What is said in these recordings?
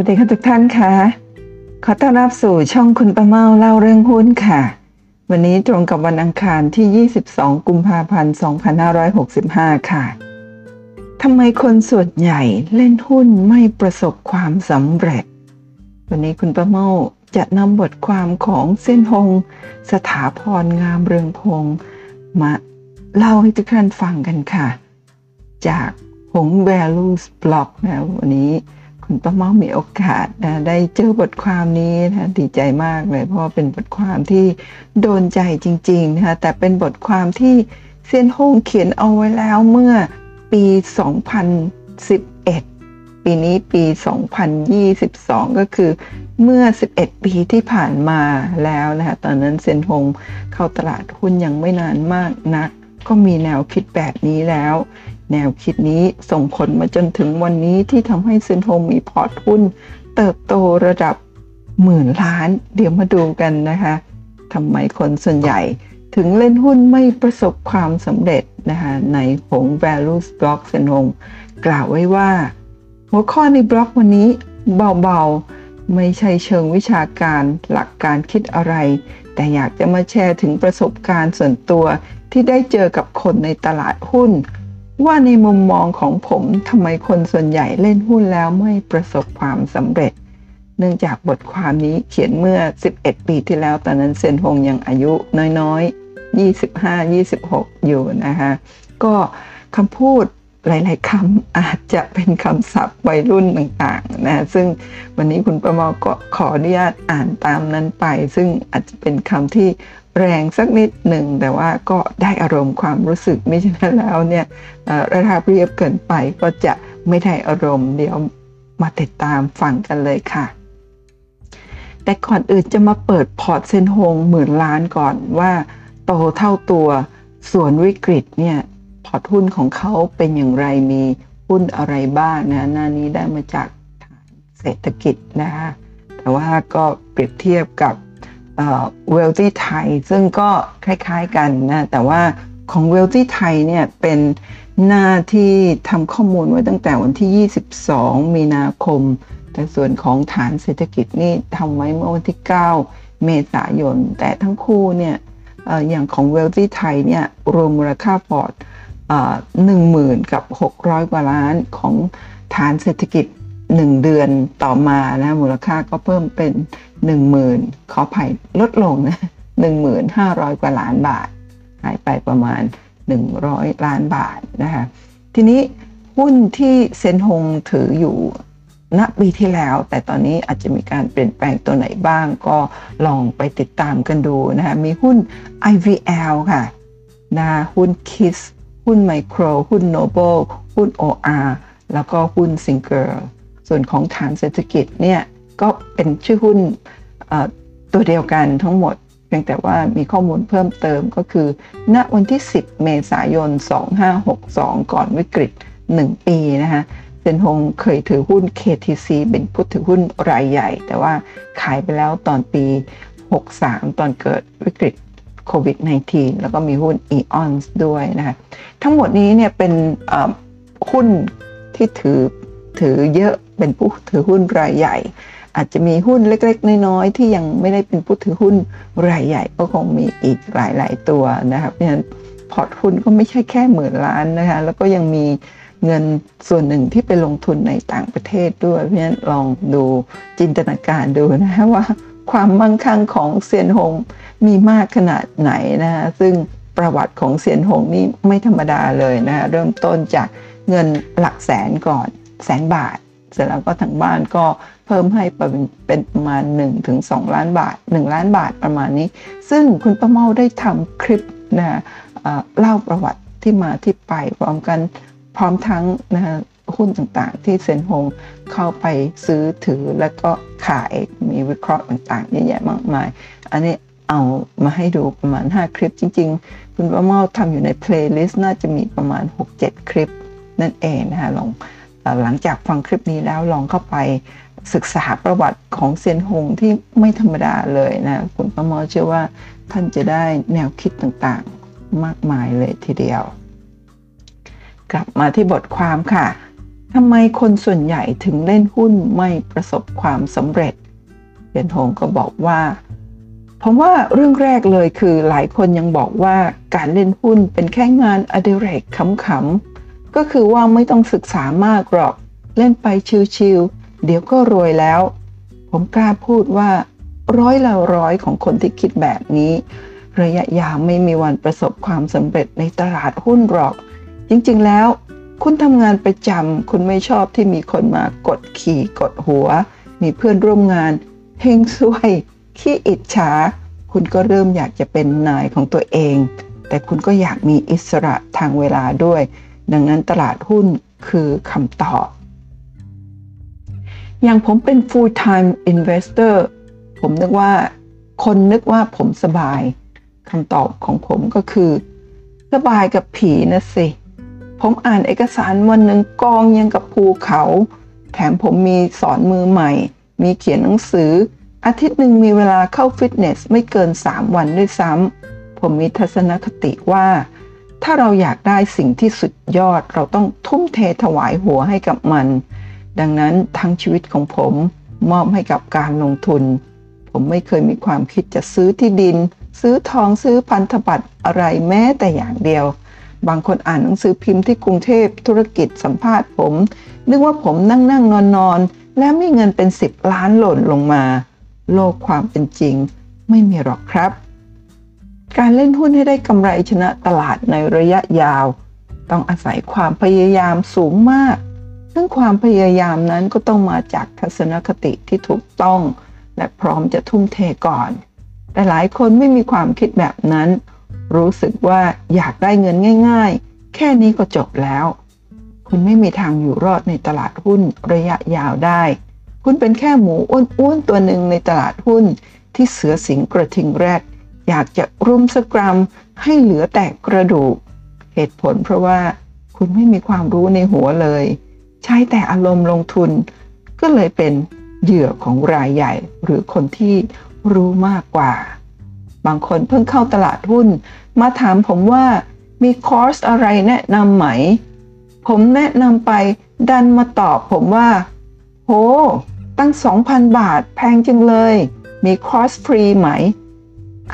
วัสดีค่ะทุกท่านค่ะ ขอต้อนรับสู่ช่องคุณประเมาเล่าเรื่องหุ้นค่ะ วันนี้ตรงกับวันอังคารที่ 22 กุมภาพันธ์ 2565 ค่ะทำไมคนส่วนใหญ่เล่นหุ้นไม่ประสบความสำเร็จ วันนี้คุณประเมาจะนำบทความของเส้นหง สถาพรงามเรืองพงมาเล่าให้ทุกท่านฟังกันค่ะ จากหง Values Blog นะวันนี้ คุณป้าเมามีโอกาสนะได้เจอบทความนี้นะดีใจมากเลยเพราะเป็นบทความที่โดนใจจริงๆนะคะแต่เป็นบทความที่เซียนฮงเขียนเอาไว้แล้วเมื่อปี 2011 ปีนี้ปี 2022 ก็คือเมื่อ 11 ปีที่ผ่านมาแล้วนะคะตอนนั้นเซียนฮงเข้าตลาดหุ้นยังไม่นานมากนัก ก็มีแนวคิดแบบนี้แล้ว แนวคิดนี้ส่งผลมาจนถึงวันนี้ที่ทำให้เซียนฮงมี port หุ้นเติบโตระดับหมื่นล้าน เดี๋ยวมาดูกันนะคะทำไมคนส่วนใหญ่ถึงเล่นหุ้นไม่ประสบความสำเร็จนะคะในหง Value Block เซียนฮงกล่าวไว้ว่า หัวข้อในบล็อกวันนี้เบาๆ ไม่ใช่เชิงวิชาการหลักการคิดอะไร แต่อยากจะมาแชร์ถึงประสบการณ์ส่วนตัวที่ได้เจอกับคนในตลาดหุ้น ว่าในมุมมองของผมทำไมคนส่วนใหญ่เล่นหุ้นแล้วไม่ประสบความสำเร็จ เนื่องจากบทความนี้เขียนเมื่อ 11 ปีที่แล้ว ตอนนั้นเซนฮงยังอายุน้อยๆ 25-26 อยู่นะคะก็คำพูดหลายๆคำอาจจะเป็นคำศัพท์วัยรุ่นต่างๆนะซึ่งวันนี้คุณประมอก็ขออนุญาตอ่านตามนั้นไป ซึ่งอาจจะเป็นคำที่ แรงสักนิดหนึ่ง แต่ว่าก็ได้อารมณ์ความรู้สึกไม่ใช่นั้นแล้วเนี่ยระดับเรียบเกินไปก็จะไม่ได้อารมณ์เดี๋ยวมาติดตามฟังกันเลยค่ะ แต่ก่อนอื่นจะมาเปิดพอร์ตเซนโฮงหมื่นล้านก่อนว่าโตเท่าตัวส่วนวิกฤตเนี่ยพอร์ตหุ้นของเขาเป็นอย่างไรมีหุ้นอะไรบ้างนะหน้านี้ได้มาจากฐานเศรษฐกิจนะคะแต่ว่าก็เปรียบเทียบกับ เวลตี้ไทยซึ่งก็คล้ายๆกันนะแต่ว่าของเวลตี้ไทยเนี่ยเป็นหน้าที่ทำข้อมูลไว้ตั้งแต่วันที่ 22 มีนาคม แต่ส่วนของฐานเศรษฐกิจนี่ทำไว้เมื่อวันที่ 9 เมษายน แต่ทั้งคู่เนี่ยอย่างของเวลตี้ไทยเนี่ยรวมมูลค่าพอร์ตหนึ่งหมื่นกับ 600 กว่าล้านของฐานเศรษฐกิจ 1เดือนต่อมานะมูลค่าก็เพิ่มเป็น 10,000 ขอภัยลดลงนะ1,500 กว่าล้านบาท หายไปประมาณ 100 ล้านบาทนะคะทีนี้หุ้นที่เซนฮงถืออยู่ณปีที่แล้ว แต่ตอนนี้อาจจะมีการเปลี่ยนแปลงตัวไหนบ้าง ก็ลองไปติดตามกันดูนะคะมีหุ้น IVL ค่ะนะหุ้น KISS หุ้นไมโครหุ้นโนเบิลหุ้น OR แล้วก็หุ้นซิงเกิล ส่วนของฐานเศรษฐกิจเนี่ยก็เป็นชื่อหุ้นตัวเดียวกันทั้งหมด เพียงแต่ว่ามีข้อมูลเพิ่มเติมก็คือ ณวันที่ 10 เมษายน 2562 ก่อนวิกฤต 1 ปีนะคะเซนฮงเคยถือหุ้น KTC เป็นผู้ถือหุ้นรายใหญ่ แต่ว่าขายไปแล้วตอนปี 63 ตอนเกิดวิกฤตโควิด -19 แล้วก็มีหุ้น EON ด้วยนะคะทั้งหมดนี้เนี่ยเป็นหุ้นที่ถือ ถือเยอะเป็นผู้ถือหุ้นรายใหญ่ อาจจะมีหุ้นเล็ก ๆ น้อยๆที่ยังไม่ได้เป็นผู้ถือหุ้นรายใหญ่ ก็คงมีอีกหลาย ๆ ตัวนะครับเพราะฉะนั้นพอร์ตหุ้นก็ไม่ใช่แค่หมื่นล้านนะคะแล้วก็ยังมีเงินส่วนหนึ่งที่ไปลงทุนในต่างประเทศด้วย เพราะฉะนั้นลองดูจินตนาการดูนะฮะว่าความมั่งคั่งของเซียนหงมีมากขนาดไหนนะฮะซึ่งประวัติของเซียนหงนี่ไม่ธรรมดาเลยนะฮะเริ่มต้นจากเงินหลักแสนก่อน แสนบาท เสร็จแล้วก็ทางบ้านก็เพิ่มให้เป็นเป็นประมาณ1ถึง2ล้านบาท 1 ล้านบาทประมาณนี้ ซึ่งคุณป้าเมาได้ทำคลิปนะเล่าประวัติที่มาที่ไปพร้อมกันพร้อมทั้งนะหุ้นต่างๆ ที่เซียนฮงเข้าไปซื้อถือแล้วก็ขายมีวิเคราะห์ต่างๆเยอะแยะมากมาย อันนี้เอามาให้ดูประมาณ 5 คลิปจริง ๆ คุณป้าเมาทำอยู่ใน playlist น่าจะมีประมาณ 6-7 คลิปนั่นเองนะคะลอง หลังจากฟังคลิปนี้แล้วลองเข้าไปศึกษาประวัติของเซียนฮงที่ไม่ธรรมดาเลยนะคุณป้ามาเชื่อว่าท่านจะได้แนวคิดต่างๆมากมายเลยทีเดียว กลับมาที่บทความค่ะทำไมคนส่วนใหญ่ถึงเล่นหุ้นไม่ประสบความสำเร็จเซียนหงก็บอกว่าผมว่าเรื่องแรกเลยคือหลายคนยังบอกว่าการเล่นหุ้นเป็นแค่งานอดิเรกขำๆ ก็คือว่าไม่ต้องศึกษามากหรอก เล่นไปชิวๆเดี๋ยวก็รวยแล้ว ผมกล้าพูดว่าร้อยละร้อยของคนที่คิดแบบนี้ ระยะยาวไม่มีวันประสบความสำเร็จในตลาดหุ้นหรอก จริงๆแล้ว คุณทำงานประจำคุณไม่ชอบที่มีคนมากดขี่กดหัว มีเพื่อนร่วมงานเฮงซวยขี้อิจฉาคุณก็เริ่มอยากจะเป็นนายของตัวเอง แต่คุณก็อยากมีอิสระทางเวลาด้วย ดังนั้นตลาดหุ้นคือคำตอบ อย่างผมเป็น full time investor ผมนึกว่า คนนึกว่าผมสบายคำตอบของผมก็คือ สบายกับผีนะสิ ผมอ่านเอกสารวันหนึ่งกองยังกับภูเขา แถมผมมีสอนมือใหม่ มีเขียนหนังสือ อาทิตย์หนึ่งมีเวลาเข้าฟิตเนสไม่เกิน 3 วันด้วยซ้ำผมมีทัศนคติว่า ถ้าเราอยากได้สิ่งที่สุดยอดเราต้องทุ่มเทถวายหัวให้กับมัน ดังนั้นทั้งชีวิตของผมมอบให้กับการลงทุน ผมไม่เคยมีความคิดจะซื้อที่ดิน ซื้อทองซื้อพันธบัตรอะไรแม้แต่อย่างเดียว บางคนอ่านหนังสือพิมพ์ที่กรุงเทพธุรกิจสัมภาษณ์ผม นึกว่าผมนั่งนั่งนอนนอนแล้วมีเงินเป็นสิบล้านหล่นลงมา โลกความเป็นจริง ไม่มีหรอกครับ การเล่นหุ้นให้ได้กำไรชนะตลาดในระยะยาว ต้องอาศัยความพยายามสูงมาก ซึ่งความพยายามนั้นก็ต้องมาจากทัศนคติที่ถูกต้อง และพร้อมจะทุ่มเทก่อน แต่หลายคนไม่มีความคิดแบบนั้น รู้สึกว่าอยากได้เงินง่าย ๆ แค่นี้ก็จบแล้ว คุณไม่มีทางอยู่รอดในตลาดหุ้นระยะยาวได้ คุณเป็นแค่หมูอ้วนๆตัวหนึ่งในตลาดหุ้นที่เสือสิงกระทิงแรก อยากจะรุมสกรัมให้เหลือแต่กระดูก เหตุผลเพราะว่าคุณไม่มีความรู้ในหัวเลย ใช้แต่อารมณ์ลงทุน ก็เลยเป็นเหยื่อของรายใหญ่ หรือคนที่รู้มากกว่า บางคนเพิ่งเข้าตลาดหุ้น มาถามผมว่ามีคอร์สอะไรแนะนำไหม ผมแนะนำไปดันมาตอบผมว่า โห ตั้ง 2,000 บาทแพงจังเลย มีคอร์สฟรีไหม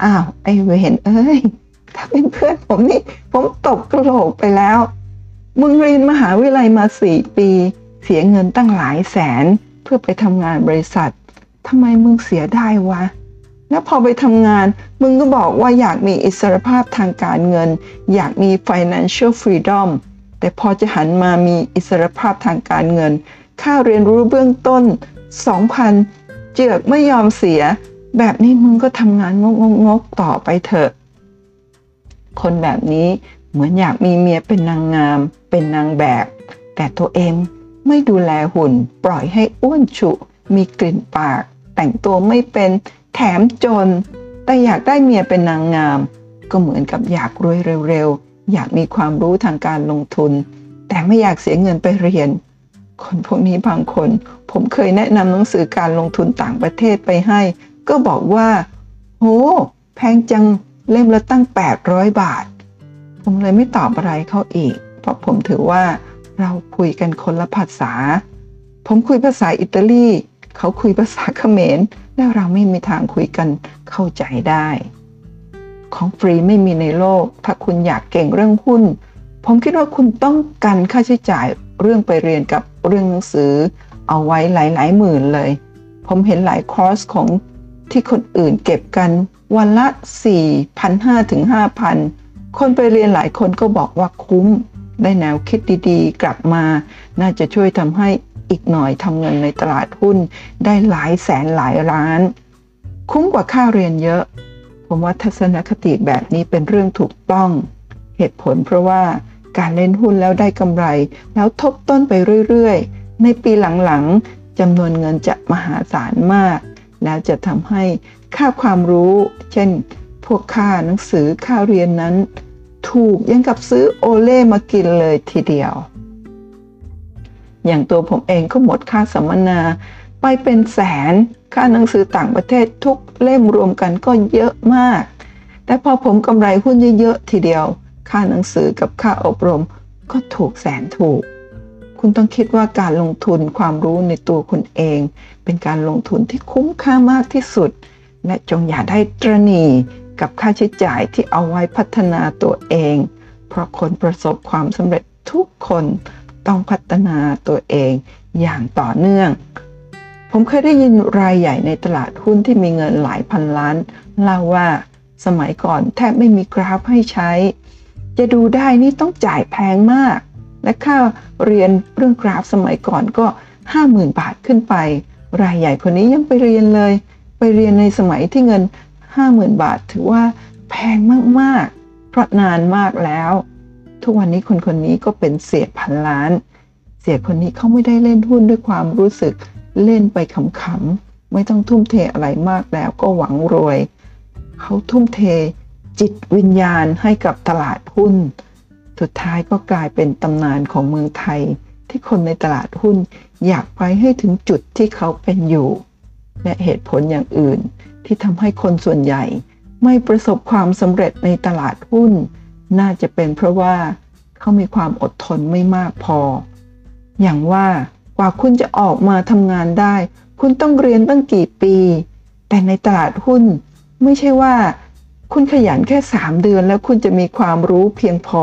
อ้าวไอเวนเอ้ย ถ้าเป็นเพื่อนผมนี่ ผมตกกระโหลกไปแล้ว มึงเรียนมหาวิทยาลัยมาสี่ปี เสียเงินตั้งหลายแสน เพื่อไปทำงานบริษัททำไมมึงเสียได้วะ แล้วพอไปทำงาน มึงก็บอกว่าอยากมีอิสรภาพทางการเงิน อยากมี financial freedom แต่พอจะหันมามีอิสรภาพทางการเงิน ค่าเรียนรู้เบื้องต้นสองพันเจือกไม่ยอมเสีย แบบนี้มึงก็ทำงานงกงกต่อไปเถอะ คนแบบนี้เหมือนอยากมีเมียเป็นนางงาม เป็นนางแบบ แต่ตัวเองไม่ดูแลหุ่น ปล่อยให้อ้วนฉุ มีกลิ่นปาก แต่งตัวไม่เป็นแถมจน แต่อยากได้เมียเป็นนางงาม ก็เหมือนกับอยากรวยเร็วๆ อยากมีความรู้ทางการลงทุน แต่ไม่อยากเสียเงินไปเรียน คนพวกนี้บางคน ผมเคยแนะนำหนังสือการลงทุนต่างประเทศไปให้ ก็บอกว่า โห แพงจังเล่มละตั้ง 800 บาท ผมเลยไม่ตอบอะไรเขาอีก เพราะผมถือว่าเราคุยกันคนละภาษา ผมคุยภาษาอิตาลีเขาคุยภาษาเขมร แล้วเราไม่มีทางคุยกันเข้าใจได้ ของฟรีไม่มีในโลก ถ้าคุณอยากเก่งเรื่องหุ้น ผมคิดว่าคุณต้องกันค่าใช้จ่ายเรื่องไปเรียนกับเรื่องหนังสือ เอาไว้หลาย ๆ หมื่นเลย ผมเห็นหลายคอร์สของ ที่คนอื่นเก็บกันวันละ 4,500ถึง5,000 คนไปเรียนหลายคนก็บอกว่าคุ้ม ได้แนวคิดดีๆ กลับมา น่าจะช่วยทำให้อีกหน่อยทำเงินในตลาดหุ้น ได้หลายแสนหลายล้าน คุ้มกว่าค่าเรียนเยอะ ผมว่าทัศนคติแบบนี้เป็นเรื่องถูกต้อง เหตุผลเพราะว่าการเล่นหุ้นแล้วได้กำไร แล้วทบต้นไปเรื่อยๆ ในปีหลังๆจำนวนเงินจะมหาศาลมาก แล้วจะทำให้ค่าความรู้ เช่น พวกค่าหนังสือค่าเรียนนั้น ถูกยังกับซื้อโอเล่มากินเลยทีเดียว อย่างตัวผมเองก็หมดค่าสัมมนาไปเป็นแสนค่าหนังสือต่างประเทศทุกเล่มรวมกันก็เยอะมาก แต่พอผมกำไรหุ้นเยอะๆทีเดียว ค่าหนังสือกับค่าอบรมก็ถูกแสนถูก คุณต้องคิดว่าการลงทุนความรู้ในตัวคุณเอง เป็นการลงทุนที่คุ้มค่ามากที่สุด และจงอย่าได้ตรณีกับค่าใช้จ่ายที่เอาไว้พัฒนาตัวเอง เพราะคนประสบความสำเร็จทุกคนต้องพัฒนาตัวเองอย่างต่อเนื่อง ผมเคยได้ยินรายใหญ่ในตลาดหุ้นที่มีเงินหลายพันล้านเล่าว่าสมัยก่อนแทบไม่มีกราฟให้ใช้ จะดูได้นี่ต้องจ่ายแพงมาก และค่าเรียนเรื่องกราฟสมัยก่อนก็ 50,000 บาทขึ้นไป รายใหญ่คนนี้ยังไปเรียนเลย ไปเรียนในสมัยที่เงิน 50,000 บาท ถือว่าแพงมากๆ เพราะนานมากแล้ว ทุกวันนี้คนคนนี้ก็เป็นเสียพันล้าน เสียคนนี้เขาไม่ได้เล่นหุ้นด้วยความรู้สึกเล่นไปขำๆไม่ต้องทุ่มเทอะไรมากแล้วก็หวังรวยเขาทุ่มเทจิตวิญญาณให้กับตลาดหุ้น สุดท้ายก็กลายเป็นตำนานของเมืองไทย ที่คนในตลาดหุ้นอยากไปให้ถึงจุดที่เขาเป็นอยู่ และเหตุผลอย่างอื่น ที่ทำให้คนส่วนใหญ่ ไม่ประสบความสำเร็จในตลาดหุ้น น่าจะเป็นเพราะว่าเขามีความอดทนไม่มากพอ อย่างว่ากว่าคุณจะออกมาทำงานได้ คุณต้องเรียนตั้งกี่ปี แต่ในตลาดหุ้น ไม่ใช่ว่า คุณขยันแค่ 3 เดือนแล้วคุณจะมีความรู้เพียงพอ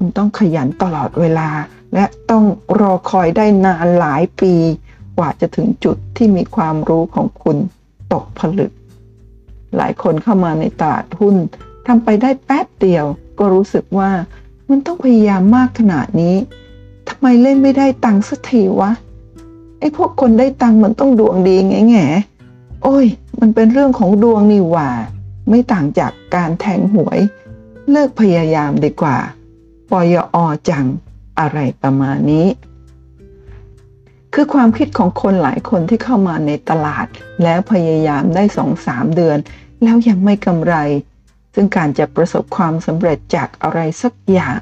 คุณต้องขยันตลอดเวลา และต้องรอคอยได้นานหลายปี กว่าจะถึงจุดที่มีความรู้ของคุณตกผลึก หลายคนเข้ามาในตลาดหุ้นทำไปได้แป๊บเดียว ก็รู้สึกว่ามันต้องพยายามมากขนาดนี้ทำไมเล่นไม่ได้ตังค์สักทีวะไอ้พวกคนได้ตังค์มันต้องดวงดีแง่แง่โอ้ย มันเป็นเรื่องของดวงนี่หว่า ไม่ต่างจากการแทงหวย เลิกพยายามดีกว่า ปยอจังอะไรประมาณนี้ คือความคิดของคนหลายคนที่เข้ามาในตลาด แล้วพยายามได้สองสามเดือน แล้วยังไม่กำไร ซึ่งการจะประสบความสำเร็จจากอะไรสักอย่าง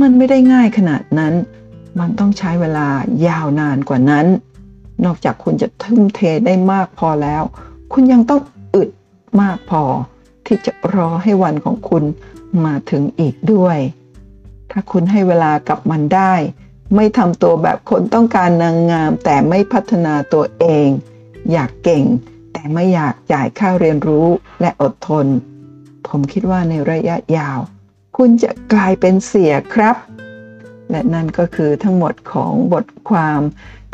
มันไม่ได้ง่ายขนาดนั้น มันต้องใช้เวลายาวนานกว่านั้น นอกจากคุณจะทุ่มเทได้มากพอแล้ว คุณยังต้องอึดมากพอ ที่จะรอให้วันของคุณมาถึงอีกด้วย ถ้าคุณให้เวลากับมันได้ ไม่ทำตัวแบบคนต้องการนางงาม แต่ไม่พัฒนาตัวเอง อยากเก่ง แต่ไม่อยากจ่ายค่าเรียนรู้และอดทน ผมคิดว่าในระยะยาว คุณจะกลายเป็นเสียครับ และนั่นก็คือทั้งหมดของบทความ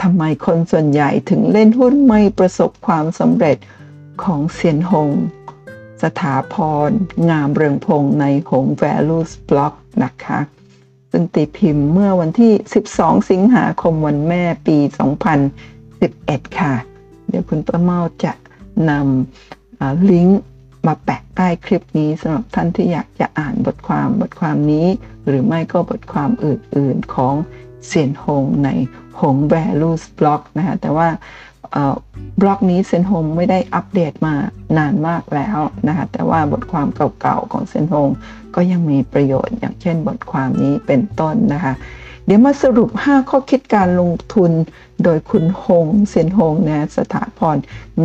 ทำไมคนส่วนใหญ่ถึงเล่นหุ้นไม่ประสบความสำเร็จของเซียนหง สถาพรงามเรืองพงในหง Values Blog นะคะ ซึ่งตีพิมพ์เมื่อวันที่ 12 สิงหาคมวันแม่ปี 2011 ค่ะ เดี๋ยวคุณป้าเมาจะนำลิงก์มาแปะใต้คลิปนี้สำหรับท่านที่อยากจะอ่านบทความบทความนี้ หรือไม่ก็บทความอื่นๆของเซียนหงในหง Values Blog นะคะแต่ว่า บล็อกนี้เซียนฮงไม่ได้อัปเดตมานานมากแล้วนะคะแต่ว่าบทความเก่าๆของเซียนฮงก็ยังมีประโยชน์อย่างเช่นบทความนี้เป็นต้นนะคะ เดี๋ยวมาสรุป 5 ข้อคิดการลงทุนโดยคุณหงเซียนหงนะสถาพร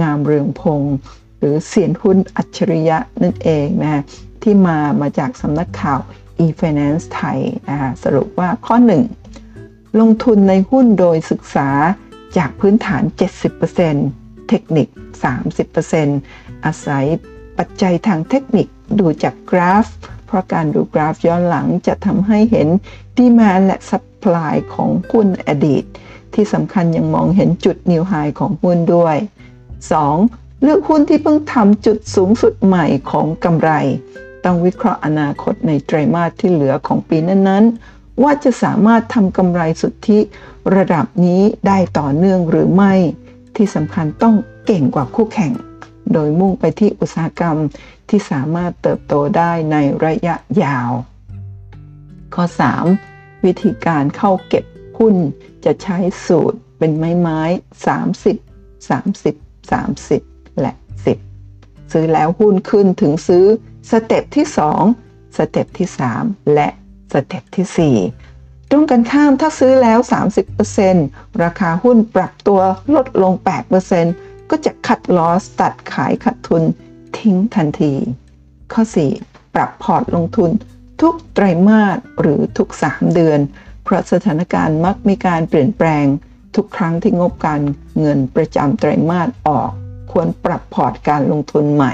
งามเรืองพงศ์หรือเซียนหุ้นอัจฉริยะนั่นเองนะที่มามาจากสำนักข่าว e-finance ไทยนะคะสรุปว่าข้อ 1 ลงทุนในหุ้นโดยศึกษา จากพื้นฐาน 70%เทคนิค 30%อาศัยปัจจัยทางเทคนิคดูจากกราฟ เพราะการดูกราฟย้อนหลังจะทำให้เห็นdemand และ supply ของหุ้นอดีต ที่สำคัญยังมองเห็นจุด new high ของหุ้นด้วย 2. เลือกหุ้นที่เพิ่งทำจุดสูงสุดใหม่ของกำไร ต้องวิเคราะห์อนาคตในไตรมาสที่เหลือของปีนั้นๆ ว่าจะสามารถทำกำไรสุทธิระดับนี้ได้ต่อเนื่องหรือไม่ ที่สำคัญต้องเก่งกว่าคู่แข่ง โดยมุ่งไปที่อุตสาหกรรมที่สามารถเติบโตได้ในระยะยาว ข้อ 3. วิธีการเข้าเก็บหุ้นจะใช้สูตรเป็นไม้ไม้ 30 30 30 และ 10 ซื้อแล้วหุ้นขึ้นถึงซื้อสเต็ปที่ 2 สเต็ปที่ 3 และ สเต็ปที่ 4 ตรงกันข้ามถ้าซื้อแล้ว 30%ราคาหุ้นปรับตัวลดลง 8%ก็จะ cut loss ตัดขายขาดทุนทิ้งทันที ข้อ 4 ปรับพอร์ตลงทุนทุกไตรมาสหรือทุก 3 เดือน เพราะสถานการณ์มักมีการเปลี่ยนแปลง ทุกครั้งที่งบการเงินประจำไตรมาสออก ควรปรับพอร์ตการลงทุนใหม่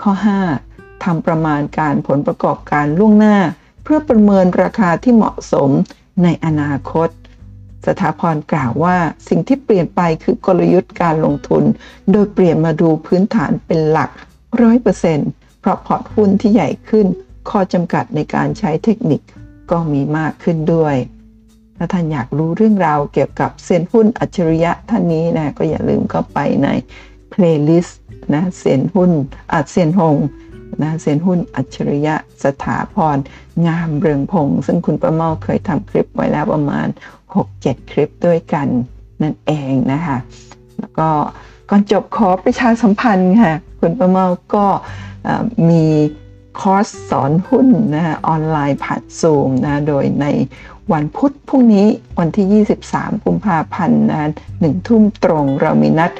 ข้อ 5. ทำประมาณการผลประกอบการล่วงหน้า เพื่อประเมินราคาที่เหมาะสมในอนาคต สถาพรกล่าวว่าสิ่งที่เปลี่ยนไปคือกลยุทธ์การลงทุน โดยเปลี่ยนมาดูพื้นฐานเป็นหลักร้อยเปอร์เซ็นต์เพราะพอร์ตหุ้นที่ใหญ่ขึ้น ข้อจำกัดในการใช้เทคนิคก็มีมากขึ้นด้วย ถ้าท่านอยากรู้เรื่องราวเกี่ยวกับเซียนหุ้นอัจฉริยะท่านนี้นะก็อย่าลืมเข้าไปในเพลย์ลิสต์นะเซียนหุ้นอัจเซียนฮง นะเซียนหุ้นอัจฉริยะสถาพรงามเรืองพงศ์ซึ่งคุณประเมาเคยทำคลิปไว้แล้วประมาณ 6-7 คลิปด้วยกันนั่นเองนะคะ แล้วก็ก่อนจบขอประชาสัมพันธ์ค่ะ คุณประเมาก็มีคอร์สสอนหุ้นนะออนไลน์ผ่านซูมนะโดยในวันพุธพรุ่งนี้วันที่ 23 กุมภาพันธ์นะหนึ่งทุ่มตรงเรามีนัด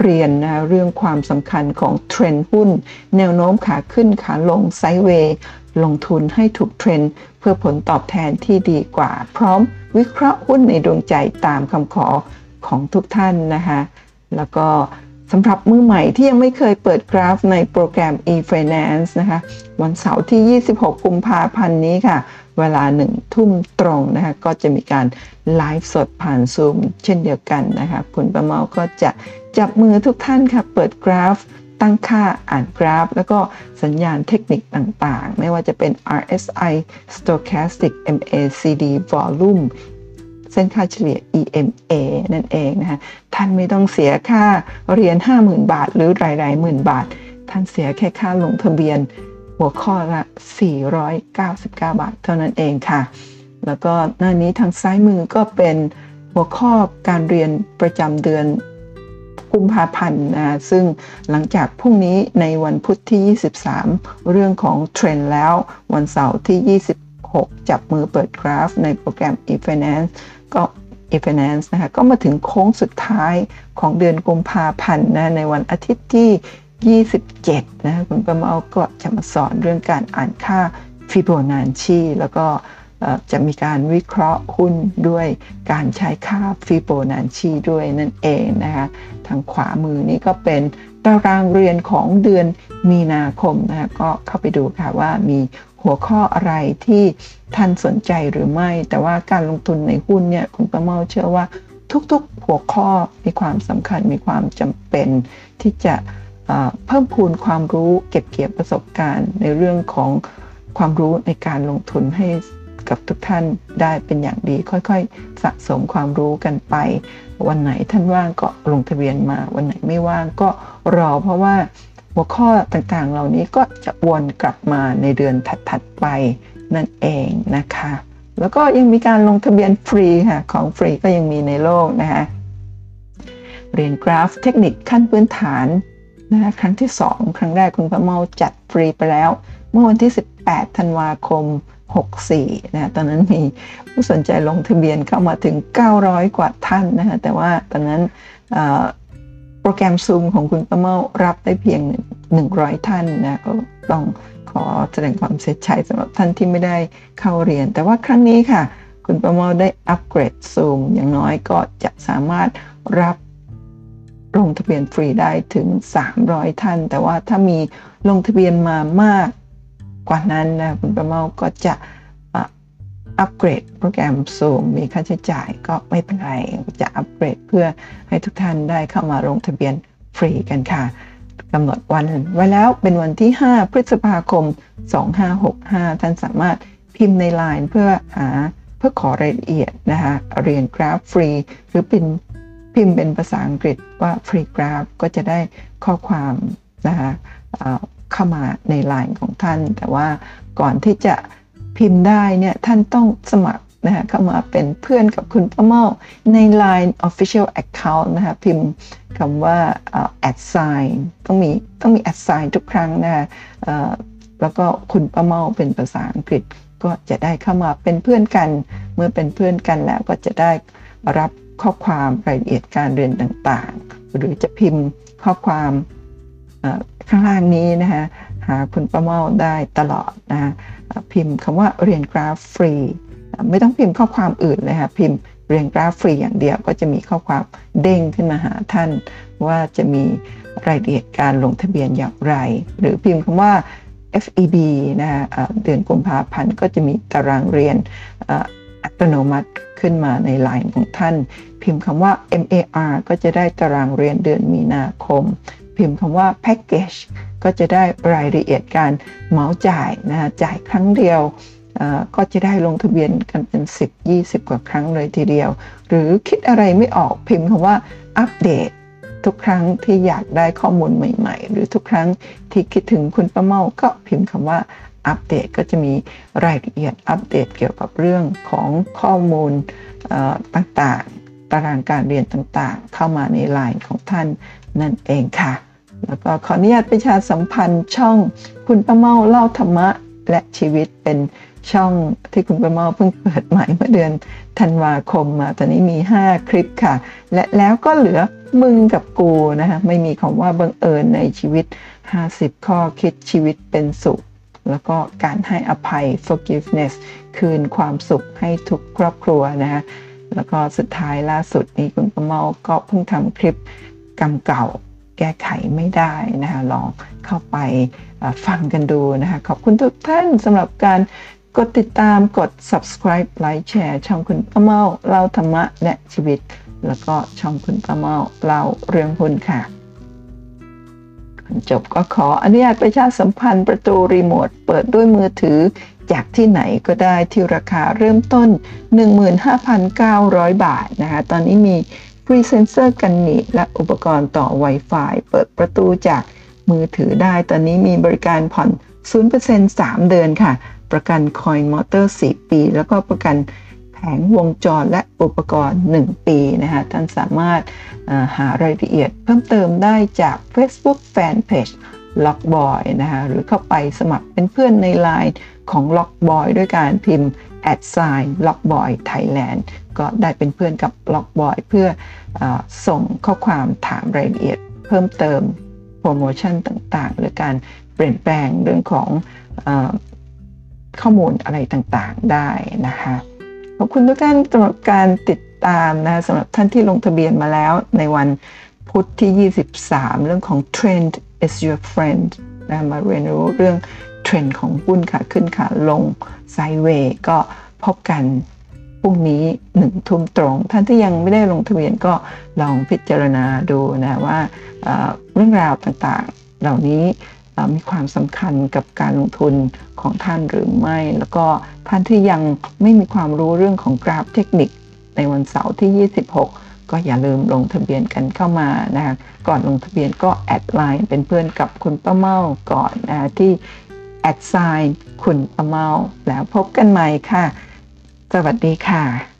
เรียนนะเรื่องความสำคัญของเทรนด์หุ้น แนวโน้มขาขึ้นขาลงไซด์เวย์ลงทุนให้ถูกเทรนด์เพื่อผลตอบแทนที่ดีกว่า พร้อมวิเคราะห์หุ้นในดวงใจตามคำขอของทุกท่านนะคะแล้วก็สำหรับมือใหม่ที่ยังไม่เคยเปิดกราฟในโปรแกรม e-finance นะคะ วันเสาร์ที่ 26 กุมภาพันธ์นี้ค่ะ เวลาหนึ่งทุ่มตรงนะคะ ก็จะมีการไลฟ์สดผ่านซูมเช่นเดียวกันนะคะ คุณประเมาก็จะ จับมือทุกท่านค่ะ เปิดกราฟ ตั้งค่าอ่านกราฟ แล้วก็สัญญาณเทคนิคต่างๆ ไม่ว่าจะเป็น RSI Stochastic MACD Volume เส้นค่าเฉลี่ย EMA นั่นเองนะคะท่านไม่ต้องเสียค่าเรียน 50,000 บาท หรือรายๆหมื่นบาท ท่านเสียแค่ค่าลงทะเบียนหัวข้อละ 499 บาท เท่านั้นเองค่ะ แล้วก็หน้านี้ทางซ้ายมือก็เป็นหัวข้อการเรียนประจำเดือน กุมภาพันธ์นะซึ่งหลังจากพรุ่งนี้ในวันพุธที่ 23 เรื่องของเทรนด์แล้ว วันเสาร์ที่ 26 จับมือเปิดกราฟ ในโปรแกรม e-finance ก็ e-finance นะคะก็มาถึงโค้งสุดท้ายของเดือนกุมภาพันธ์นะในวันอาทิตย์ที่ 27 นะคุณประเมาก็จะมาสอนเรื่องการอ่านค่าฟิโบนัชชีแล้วก็ จะมีการวิเคราะห์หุ้นด้วยการใช้ค่าฟิโบนัชชีด้วยนั่นเองนะคะทางขวามือนี้ก็เป็นตารางเรียนของเดือนมีนาคมนะคะก็เข้าไปดูค่ะว่ามีหัวข้ออะไรที่ท่านสนใจหรือไม่ แต่ว่าการลงทุนในหุ้นเนี่ยคุณประเมาเชื่อว่าทุกๆหัวข้อมีความสำคัญมีความจำเป็นที่จะเพิ่มพูนความรู้เก็บเกี่ยวประสบการณ์ในเรื่องของความรู้ในการลงทุนให้ กับทุกท่านได้เป็นอย่างดี ค่อยๆ สะสมความรู้กันไป วันไหนท่านว่างก็ลงทะเบียนมา วันไหนไม่ว่างก็รอ เพราะว่าหัวข้อต่างๆ เหล่านี้ก็จะวนกลับมาในเดือนถัดๆไปนั่นเองนะคะ แล้วก็ยังมีการลงทะเบียนฟรีค่ะของฟรีก็ยังมีในโลกนะคะเรียนกราฟเทคนิคขั้นพื้นฐานนะครั้งที่ 2 ครั้งแรกคุณพระเมาจัดฟรีไปแล้ว เมื่อวันที่ 18 ธันวาคม 64นะตอนนั้นมีผู้สนใจลงทะเบียนเข้ามาถึง 900 กว่าท่านนะคะแต่ว่าตอนนั้นโปรแกรมซูมของคุณประเมารับได้เพียง 100 ท่านนะก็ต้องขอแสดงความเสียใจสำหรับท่านที่ไม่ได้เข้าเรียน แต่ว่าครั้งนี้ค่ะ คุณประเมาได้อัปเกรดซูมอย่างน้อยก็จะสามารถรับลงทะเบียนฟรีได้ถึง 300 ท่าน แต่ว่าถ้ามีลงทะเบียนมามาก กว่านั้นนะคุณประเมาก็จะอัปเกรดโปรแกรม Zoom มีค่าใช้จ่ายก็ไม่เป็นไร จะอัปเกรดเพื่อให้ทุกท่านได้เข้ามาลงทะเบียนฟรีกันค่ะกำหนดวันไว้แล้วเป็นวันที่ 5 พฤษภาคม 2565 ท่านสามารถพิมพ์ใน Line เพื่อหาเพื่อขอรายละเอียดนะคะเรียนกราฟฟรี หรือเป็นพิมพ์เป็นภาษาอังกฤษว่าฟรีกราฟก็จะได้ข้อความนะคะ เข้ามาใน Line ของท่าน แต่ว่าก่อนที่จะพิมพ์ได้เนี่ยท่านต้องสมัครนะคะเข้ามาเป็นเพื่อนกับคุณป้าเมาใน Line Official Account นะคะพิมพ์คำว่า add sign ต้องมีต้องมี add sign ทุกครั้งนะคะแล้วก็คุณป้าเมาเป็นภาษาอังกฤษก็จะได้เข้ามาเป็นเพื่อนกัน เมื่อเป็นเพื่อนกันแล้วก็จะได้รับข้อความรายละเอียดการเรียนต่างๆ หรือจะพิมพ์ข้อความ ข้างล่างนี้นะคะหาคุณป้าเมาได้ตลอดนะพิมพ์คำว่าเรียนกราฟฟรี ไม่ต้องพิมพ์ข้อความอื่นเลยค่ะพิมพ์เรียงกราฟฟรีอย่างเดียวก็จะมีข้อความเด้งขึ้นมาหาท่าน ว่าจะมีรายละเอียดการลงทะเบียนอย่างไร หรือพิมพ์คำว่า FEB นะฮะเดือนกุมภาพันธ์ก็จะมีตารางเรียนอัตโนมัติขึ้นมาในไลน์ของท่าน พิมพ์คำว่า MAR ก็จะได้ตารางเรียนเดือนมีนาคม พิมพ์คำว่า Package ก็จะได้รายละเอียดการเหมาจ่ายนะฮะจ่ายครั้งเดียวก็จะได้ลงทะเบียนกันเป็น 10 20 กว่าครั้งเลยทีเดียว หรือคิดอะไรไม่ออกพิมพ์คำว่าอัปเดต ทุกครั้งที่อยากได้ข้อมูลใหม่ ๆ หรือทุกครั้งที่คิดถึงคุณป้าเมาก็พิมพ์คำว่าอัปเดตก็จะมีรายละเอียดอัปเดตเกี่ยวกับเรื่องของข้อมูลต่างๆ ตารางการเรียนต่างๆ เข้ามาในไลน์ของท่านนั่นเองค่ะ แล้วก็ขออนุญาตประชาสัมพันธ์ช่องคุณป้าเมาเล่าธรรมะและชีวิตเป็นช่องที่คุณประเมาเพิ่งเปิดใหม่เมื่อเดือนธันวาคมมาตอนนี้มี 5 คลิปค่ะ และแล้วก็เหลือมึงกับกูนะคะไม่มีคำว่าบังเอิญในชีวิต 50 ข้อคิดชีวิตเป็นสุข แล้วก็การให้อภัย forgiveness คืนความสุขให้ทุกครอบครัวนะคะแล้วก็สุดท้ายล่าสุดนี้คุณประเมาก็เพิ่งทำคลิปกรรมเก่า แก้ไขไม่ได้นะคะลองเข้าไปฟังกันดูนะคะขอบคุณทุกท่านสำหรับการกดติดตามกด subscribe ไลค์แชร์ช่องคุณป้าเมาเล่าธรรมะและชีวิต แล้วก็ช่องคุณป้าเมาเล่าเรื่องหุ้นค่ะจบก็ขออนุญาตประชาสัมพันธ์ประตูรีโมท เปิดด้วยมือถือ จากที่ไหนก็ได้ที่ราคาเริ่มต้น 15,900 บาทนะคะ ตอนนี้มี พรีเซนเซอร์กันหนีและอุปกรณ์ต่อ Wi-Fi เปิดประตูจากมือถือได้ตอนนี้มีบริการผ่อน 0% 3 เดือนค่ะ ประกันคอยมอเตอร์ 4 ปี แล้วก็ประกันแผงวงจรและอุปกรณ์ 1 ปีนะคะท่านสามารถหารายละเอียดเพิ่มเติมได้จาก Facebook Fanpage Lockboy นะคะหรือเข้าไปสมัครเป็นเพื่อนใน Line ของ Lockboy ด้วยการพิมพ์ at sign Lockboy Thailand ก็ได้เป็นเพื่อนกับ Lockboy เพื่ออส่งข้อความถามรายละเอียด เพิ่มเติมโปรโมชั่นต่างๆ หรือการเปลี่ยนแปลงเรื่องของข้อมูลอะไรต่างๆได้นะคะขอบคุณทุกท่านสำหรับการติดตามนะสำหรับท่านที่ลงทะเบียนมาแล้วในวัน พุธที่ 23 เรื่องของ Trend is your friend นะมาเรียนรู้เรื่องเทรนด์ของหุ้นขาขึ้นขาลง sideway ก็พบกันพรุ่งนี้หนึ่งทุ่มตรง ท่านที่ยังไม่ได้ลงทะเบียนก็ลองพิจารณาดูนะว่าเรื่องราวต่างๆ เหล่านี้มีความสำคัญกับการลงทุนของท่านหรือไม่ แล้วก็ท่านที่ยังไม่มีความรู้เรื่องของกราฟเทคนิคในวันเสาร์ที่ 26 ก็อย่าลืมลงทะเบียนกันเข้ามานะคะก่อนลงทะเบียนก็แอดไลน์เป็นเพื่อนกับคุณป้าเมาก่อนนะที่แอดไซน์คุณป้าเมาแล้วพบกันใหม่ค่ะ สวัสดีค่ะ